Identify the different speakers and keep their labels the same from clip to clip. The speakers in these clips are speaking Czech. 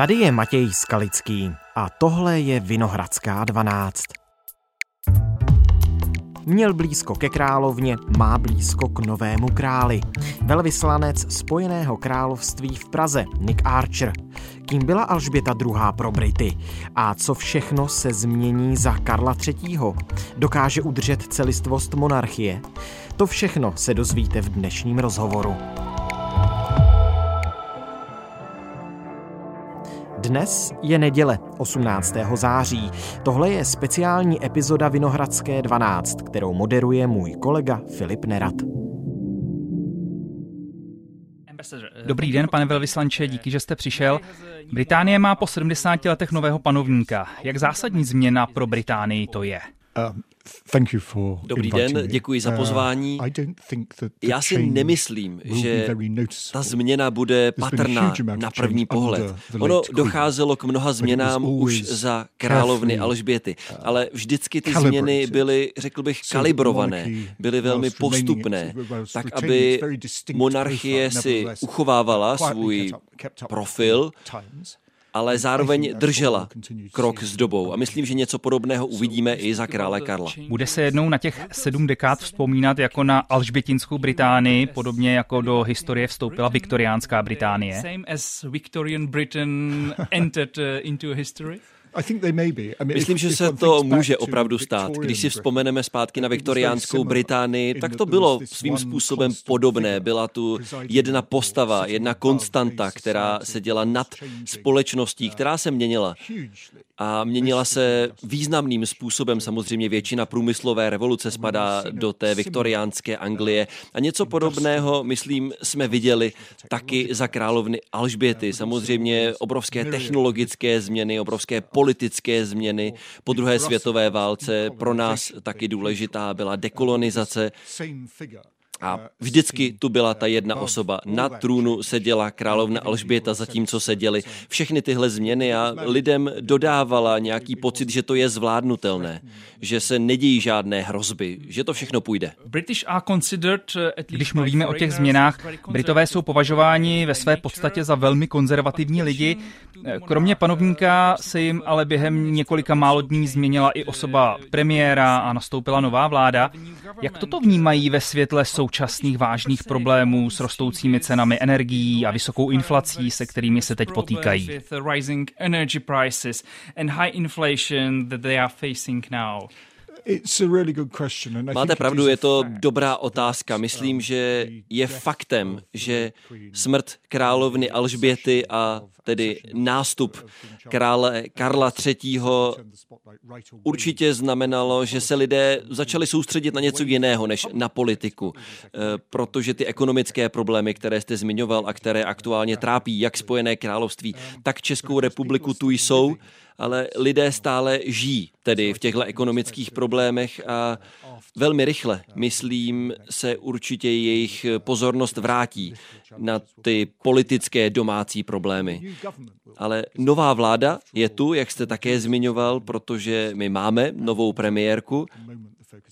Speaker 1: Tady je Matěj Skalický a tohle je Vinohradská 12. Měl blízko ke královně, má blízko k novému králi. Velvyslanec Spojeného království v Praze, Nick Archer. Kým byla Alžběta II. pro Brity? A co všechno se změní za Karla III. Dokáže udržet celistvost monarchie? To všechno se dozvíte v dnešním rozhovoru. Dnes je neděle 18. září. Tohle je speciální epizoda Vinohradské 12, kterou moderuje můj kolega Filip Nerad.
Speaker 2: Dobrý den, pane velvyslanče, díky, že jste přišel. Británie má po 70 letech nového panovníka. Jak zásadní změna pro Británii to je?
Speaker 3: Um,
Speaker 4: Dobrý den, děkuji za uh, pozvání. Já si nemyslím, že ta změna bude patrná na první pohled. Ono docházelo k mnoha změnám už za královny Alžběty, uh, ale vždycky ty změny byly, řekl bych, kalibrované, byly velmi postupné, tak aby monarchie si uchovávala svůj profil, ale zároveň držela krok s dobou. A myslím, že něco podobného uvidíme i za krále Karla.
Speaker 2: Bude se jednou na těch sedm dekád vzpomínat jako na alžbětinskou Británii, podobně jako do historie vstoupila viktoriánská Británie?
Speaker 4: Myslím, že se to může opravdu stát. Když si vzpomeneme zpátky na viktoriánskou Británii, tak to bylo svým způsobem podobné. Byla tu jedna postava, jedna konstanta, která se děla nad společností, která se měnila a měnila se významným způsobem. Samozřejmě většina průmyslové revoluce spadá do té viktoriánské Anglie a něco podobného, myslím, jsme viděli taky za královny Alžběty. Samozřejmě obrovské technologické změny, obrovské politické změny po druhé světové válce. Pro nás taky důležitá byla dekolonizace. A vždycky tu byla ta jedna osoba. Na trůnu seděla královna Alžběta, zatímco seděly všechny tyhle změny a lidem dodávala nějaký pocit, že to je zvládnutelné, že se nedějí žádné hrozby, že to všechno půjde.
Speaker 2: Když mluvíme o těch změnách, Britové jsou považováni ve své podstatě za velmi konzervativní lidi. Kromě panovníka se jim ale během několika málo dní změnila i osoba premiéra a nastoupila nová vláda. Jak toto vnímají ve světle sou současných vážných problémů s rostoucími cenami energií a vysokou inflací, se kterými se teď potýkají.
Speaker 4: Máte pravdu, je to dobrá otázka. Myslím, že je faktem, že smrt královny Alžběty a tedy nástup krále Karla III. určitě znamenalo, že se lidé začali soustředit na něco jiného než na politiku, eh, protože ty ekonomické problémy, které jste zmiňoval a které aktuálně trápí jak Spojené království, tak Českou republiku tu jsou, ale lidé stále žijí tedy v těchto ekonomických problémech a velmi rychle, myslím, se určitě jejich pozornost vrátí na ty politické domácí problémy. Ale nová vláda je tu, jak jste také zmiňoval, protože my máme novou premiérku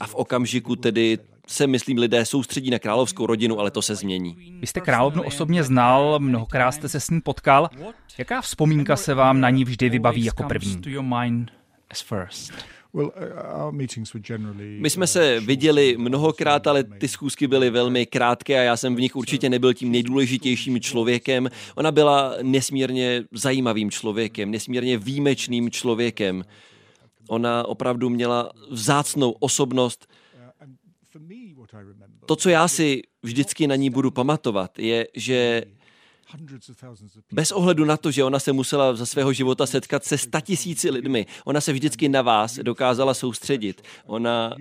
Speaker 4: a v okamžiku tedy se, myslím, lidé soustředí na královskou rodinu, ale to se změní.
Speaker 2: Vy jste královnu osobně znal, mnohokrát jste se s ní potkal. Jaká vzpomínka se vám na ní vždy vybaví jako první?
Speaker 4: My jsme se viděli mnohokrát, ale ty schůzky byly velmi krátké a já jsem v nich určitě nebyl tím nejdůležitějším člověkem. Ona byla nesmírně zajímavým člověkem, nesmírně výjimečným člověkem. Ona opravdu měla vzácnou osobnost, to, co já si vždycky na ní budu pamatovat, je, že bez ohledu na to, že ona se musela za svého života setkat se statisíci lidmi, ona se vždycky na vás dokázala soustředit. Ona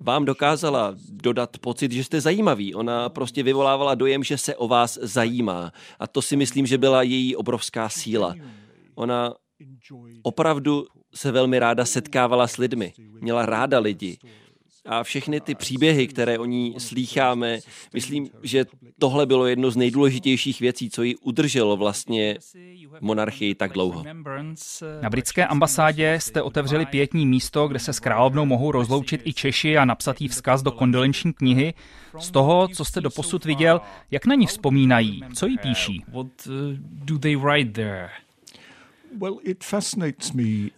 Speaker 4: vám dokázala dodat pocit, že jste zajímavý. Ona prostě vyvolávala dojem, že se o vás zajímá. A to si myslím, že byla její obrovská síla. Ona opravdu se velmi ráda setkávala s lidmi. Měla ráda lidi a všechny ty příběhy, které o ní slýcháme, myslím, že tohle bylo jedno z nejdůležitějších věcí, co ji udrželo vlastně monarchii tak dlouho.
Speaker 2: Na britské ambasádě jste otevřeli pětní místo, kde se s královnou mohou rozloučit i Češi a napsat jí vzkaz do kondolenční knihy. Z toho, co jste doposud viděl, jak na ní vzpomínají, co jí píší?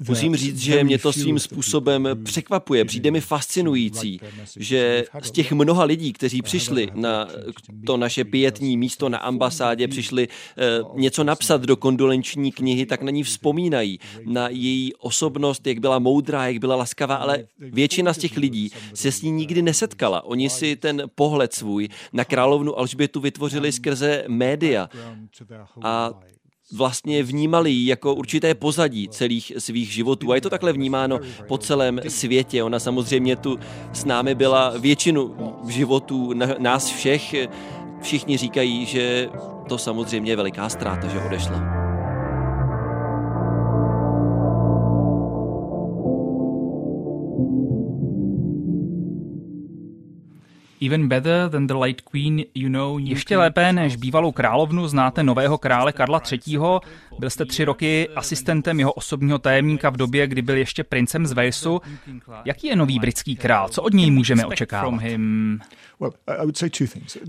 Speaker 4: Musím říct, že mě to svým způsobem překvapuje, přijde mi fascinující, že z těch mnoha lidí, kteří přišli na to naše pětní místo na ambasádě, přišli eh, něco napsat do kondolenční knihy, tak na ní vzpomínají, na její osobnost, jak byla moudrá, jak byla laskavá, ale většina z těch lidí se s ní nikdy nesetkala. Oni si ten pohled svůj na královnu Alžbětu vytvořili skrze média. A vlastně vnímali ji jako určité pozadí celých svých životů. A je to takhle vnímáno po celém světě. Ona samozřejmě tu s námi byla většinu životů nás všech. Všichni říkají, že to samozřejmě je veliká ztráta, že odešla.
Speaker 2: Even better than the late queen, you know, Ještě lépe než bývalou královnu znáte nového krále Karla III. Byl jste tři roky asistentem jeho osobního tajemníka v době, kdy byl ještě princem z Walesu. Jaký je nový britský král? Co od něj můžeme očekávat?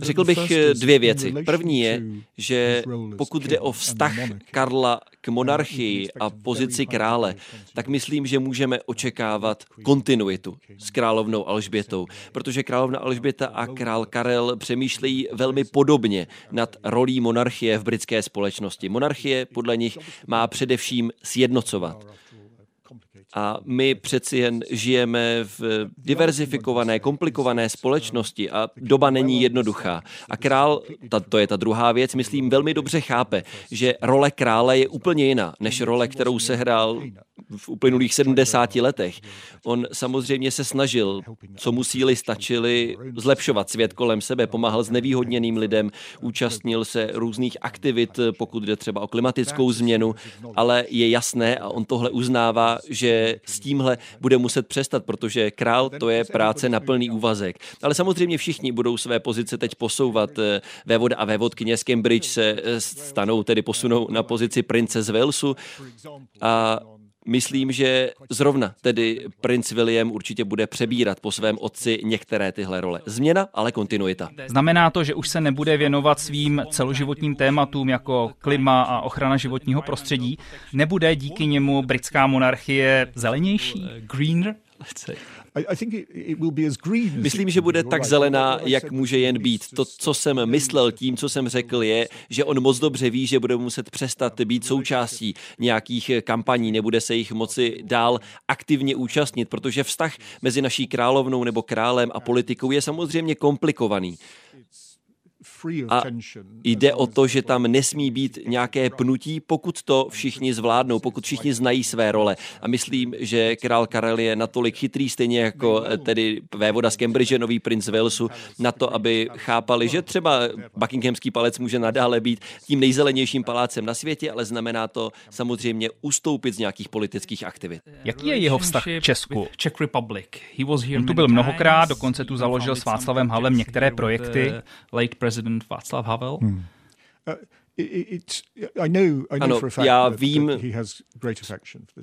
Speaker 4: Řekl bych dvě věci. První je, že pokud jde o vztah Karla k monarchii a pozici krále, tak myslím, že můžeme očekávat kontinuitu s královnou Alžbětou, protože královna Alžběta a král Karel přemýšlejí velmi podobně nad rolí monarchie v britské společnosti. Monarchie podle nich má především sjednocovat. A my přeci jen žijeme v diverzifikované, komplikované společnosti a doba není jednoduchá. A král, ta, to je ta druhá věc, myslím, velmi dobře chápe, že role krále je úplně jiná, než role, kterou se hrál v uplynulých 70 letech. On samozřejmě se snažil, co mu síly stačily, zlepšovat svět kolem sebe, pomáhal znevýhodněným lidem, účastnil se různých aktivit, pokud jde třeba o klimatickou změnu, ale je jasné, a on tohle uznává, že s tímhle bude muset přestat, protože král to je práce na plný úvazek. Ale samozřejmě všichni budou své pozice teď posouvat. Vévoda a vévodkyně z Cambridge se stanou, tedy posunou na pozici prince z Walesu a Myslím, že zrovna tedy princ William určitě bude přebírat po svém otci některé tyhle role. Změna, ale kontinuita.
Speaker 2: Znamená to, že už se nebude věnovat svým celoživotním tématům jako klima a ochrana životního prostředí. Nebude díky němu britská monarchie zelenější? Greener?
Speaker 4: Myslím, že bude tak zelená, jak může jen být. To, co jsem myslel tím, co jsem řekl, je, že on moc dobře ví, že bude muset přestat být součástí nějakých kampaní, nebude se jich moci dál aktivně účastnit, protože vztah mezi naší královnou nebo králem a politikou je samozřejmě komplikovaný. A jde o to, že tam nesmí být nějaké pnutí, pokud to všichni zvládnou, pokud všichni znají své role. A myslím, že král Karel je natolik chytrý, stejně jako tedy vévoda z Cambridge, nový princ Walesu, na to, aby chápali, že třeba Buckinghamský palec může nadále být tím nejzelenějším palácem na světě, ale znamená to samozřejmě ustoupit z nějakých politických aktivit.
Speaker 2: Jaký je jeho vztah k Česku? Czech Republic. On tu byl mnohokrát, dokonce tu založil s Václavem Havlem některé projekty. President Václav Havel. Hmm. Uh,
Speaker 4: ano, já vím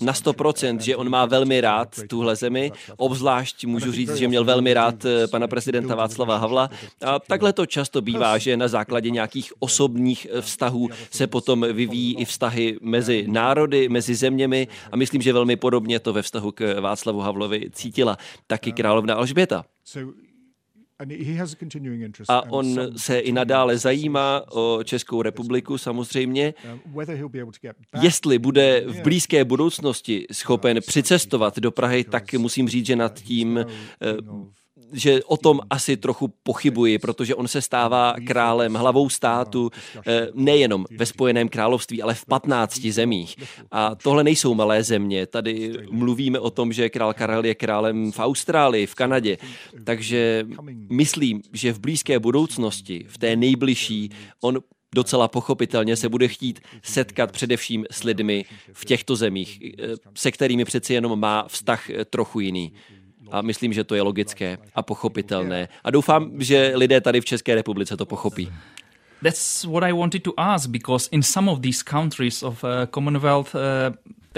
Speaker 4: na 100%, že on má velmi rád tuhle zemi, obzvlášť můžu říct, že měl velmi rád eh, pana prezidenta Václava Havla a takhle to často bývá, že na základě nějakých osobních eh, vztahů se potom vyvíjí i vztahy mezi národy, mezi zeměmi a myslím, že velmi podobně to ve vztahu k Václavu Havlovi cítila taky královna Alžběta. A on se i nadále zajímá o Českou republiku samozřejmě. Um, Jestli bude v blízké budoucnosti schopen přicestovat do Prahy, tak musím říct, že nad tím že o tom asi trochu pochybuji, protože on se stává králem, hlavou státu eh, nejenom ve Spojeném království, ale v 15 zemích. A tohle nejsou malé země. Tady mluvíme o tom, že král Karel je králem v Austrálii, v Kanadě. Takže myslím, že v blízké budoucnosti, v té nejbližší, on docela pochopitelně se bude chtít setkat především s lidmi v těchto zemích, eh, se kterými přeci jenom má vztah eh, trochu jiný. A myslím, že to je logické a pochopitelné. A doufám, že lidé tady v České republice to pochopí.
Speaker 2: That's what I wanted to ask because in some of these countries of uh, Commonwealth uh,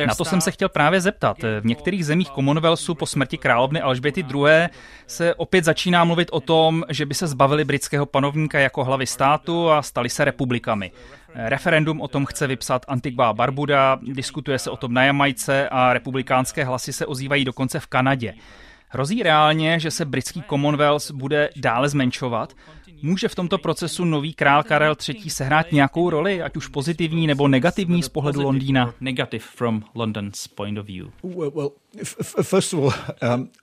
Speaker 2: Na to jsem se chtěl právě zeptat. V některých zemích Commonwealthu po smrti královny Alžběty II. se opět začíná mluvit o tom, že by se zbavili britského panovníka jako hlavy státu a stali se republikami. Referendum o tom chce vypsat Antigua a Barbuda, diskutuje se o tom na Jamajce a republikánské hlasy se ozývají dokonce v Kanadě. Hrozí reálně, že se britský Commonwealth bude dále zmenšovat? Může v tomto procesu nový král Karel III. sehrát nějakou roli, ať už pozitivní nebo negativní z pohledu Londýna?
Speaker 3: Negative from London's point of view.
Speaker 4: Um,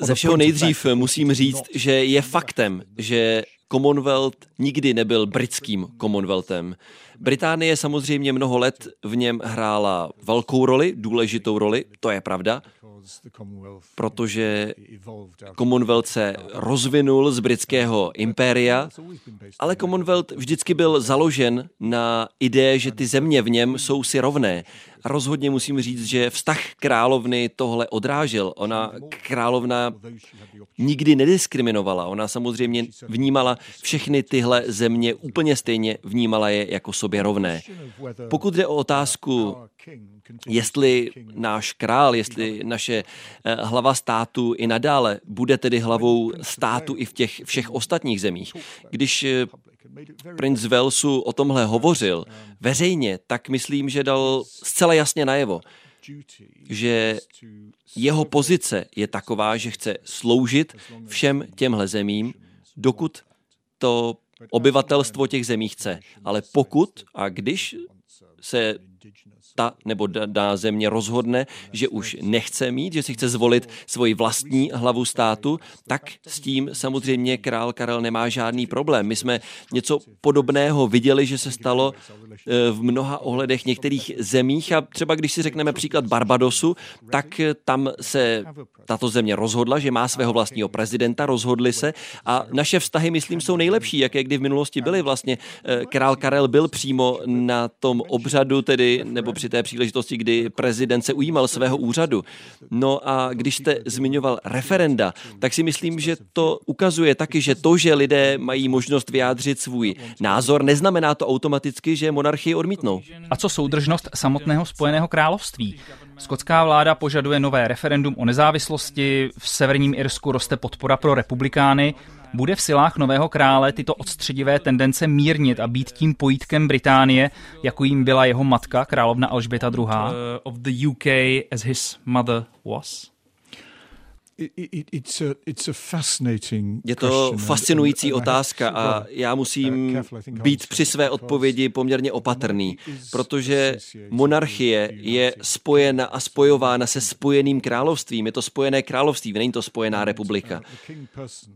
Speaker 4: Ze všeho nejdřív musím říct, že je faktem, že Commonwealth nikdy nebyl britským Commonwealthem. Británie samozřejmě mnoho let v něm hrála velkou roli, důležitou roli, to je pravda, protože Commonwealth se rozvinul z britského impéria, ale Commonwealth vždycky byl založen na ideje, že ty země v něm jsou si rovné. A rozhodně musím říct, že vztah královny tohle odrážel. Ona, královna, nikdy nediskriminovala. Ona samozřejmě vnímala všechny tyhle země úplně stejně, vnímala je jako sobě rovné. Pokud jde o otázku, jestli náš král, jestli naše eh, hlava státu i nadále bude tedy hlavou státu i v těch všech ostatních zemích. Když eh, princ Walesu o tomhle hovořil veřejně, tak myslím, že dal zcela jasně najevo, že jeho pozice je taková, že chce sloužit všem těmhle zemím, dokud to obyvatelstvo těch zemí chce. Ale pokud a když se ta nebo daná země rozhodne, že už nechce mít, že si chce zvolit svoji vlastní hlavu státu, tak s tím samozřejmě král Karel nemá žádný problém. My jsme něco podobného viděli, že se stalo e, v mnoha ohledech některých zemích a třeba když si řekneme příklad Barbadosu, tak tam se tato země rozhodla, že má svého vlastního prezidenta, rozhodli se a naše vztahy, myslím, jsou nejlepší, jaké kdy v minulosti byly. Vlastně e, král Karel byl přímo na tom obřadu, tedy nebo při té příležitosti, kdy prezident se ujímal svého úřadu. No a když jste zmiňoval referenda, tak si myslím, že to ukazuje taky, že to, že lidé mají možnost vyjádřit svůj názor, neznamená to automaticky, že monarchii odmítnou.
Speaker 2: A co soudržnost samotného Spojeného království? Skotská vláda požaduje nové referendum o nezávislosti, v severním Irsku roste podpora pro republikány. Bude v silách nového krále tyto odstředivé tendence mírnit a být tím pojítkem Británie, jako jim byla jeho matka, královna Alžběta II.
Speaker 4: Je to fascinující otázka a já musím uh, být při své odpovědi poměrně opatrný, protože monarchie je spojena a spojována se spojeným královstvím. Je to spojené království, není to spojená republika.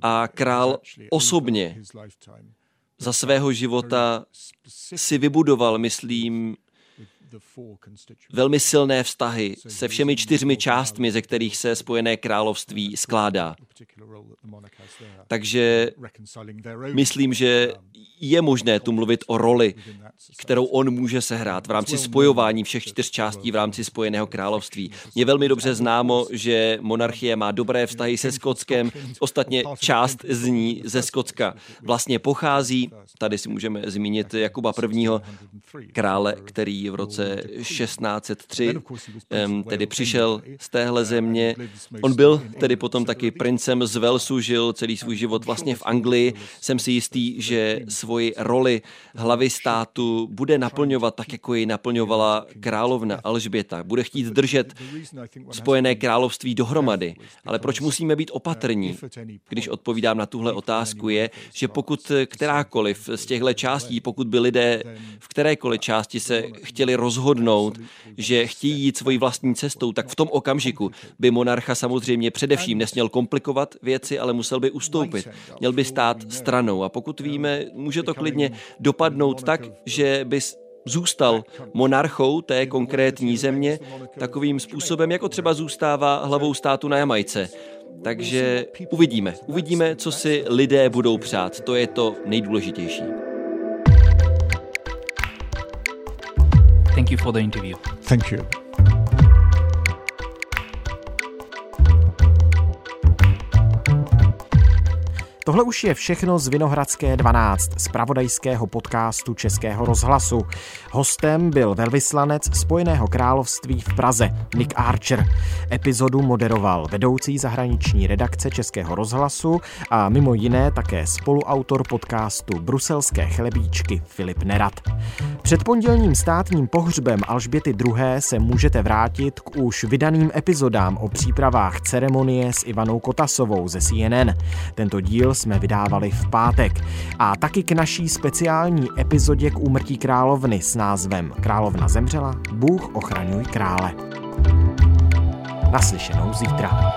Speaker 4: A král osobně za svého života si vybudoval, myslím, velmi silné vztahy se všemi čtyřmi částmi, ze kterých se Spojené království skládá. Takže myslím, že je možné tu mluvit o roli, kterou on může sehrát v rámci spojování všech čtyř částí v rámci Spojeného království. Je velmi dobře známo, že monarchie má dobré vztahy se Skotskem, ostatně část z ní ze Skotska vlastně pochází. Tady si můžeme zmínit Jakuba I. krále, který v roce 1603 tedy přišel z téhle země. On byl tedy potom taky princem z Velsu, žil celý svůj život vlastně v Anglii. Jsem si jistý, že svoji roli hlavy státu bude naplňovat tak, jako ji naplňovala královna Alžběta. Bude chtít držet Spojené království dohromady. Ale proč musíme být opatrní? Když odpovídám na tuhle otázku je, že pokud kterákoliv z těchto částí, pokud by lidé v kterékoliv části se chtěli rozhodnout, že chtějí jít svojí vlastní cestou, tak v tom okamžiku by monarcha samozřejmě především nesměl komplikovat věci, ale musel by ustoupit. Měl by stát stranou. A pokud víme, může to klidně dopadnout tak, že by zůstal monarchou té konkrétní země takovým způsobem, jako třeba zůstává hlavou státu na Jamajce. Takže uvidíme. Uvidíme, co si lidé budou přát. To je to nejdůležitější.
Speaker 2: Thank you for the interview.
Speaker 5: Thank you.
Speaker 1: Tohle už je všechno z Vinohradské 12, z pravodajského podcastu Českého rozhlasu. Hostem byl velvyslanec Spojeného království v Praze, Nick Archer. Epizodu moderoval vedoucí zahraniční redakce Českého rozhlasu a mimo jiné také spoluautor podcastu Bruselské chlebíčky Filip Nerad. Před pondělním státním pohřbem Alžběty II. se můžete vrátit k už vydaným epizodám o přípravách ceremonie s Ivanou Kotasovou ze CNN. Tento díl jsme vydávali v pátek. A taky k naší speciální epizodě k úmrtí královny s názvem Královna zemřela, Bůh ochraňuj krále. Naslyšenou zítra.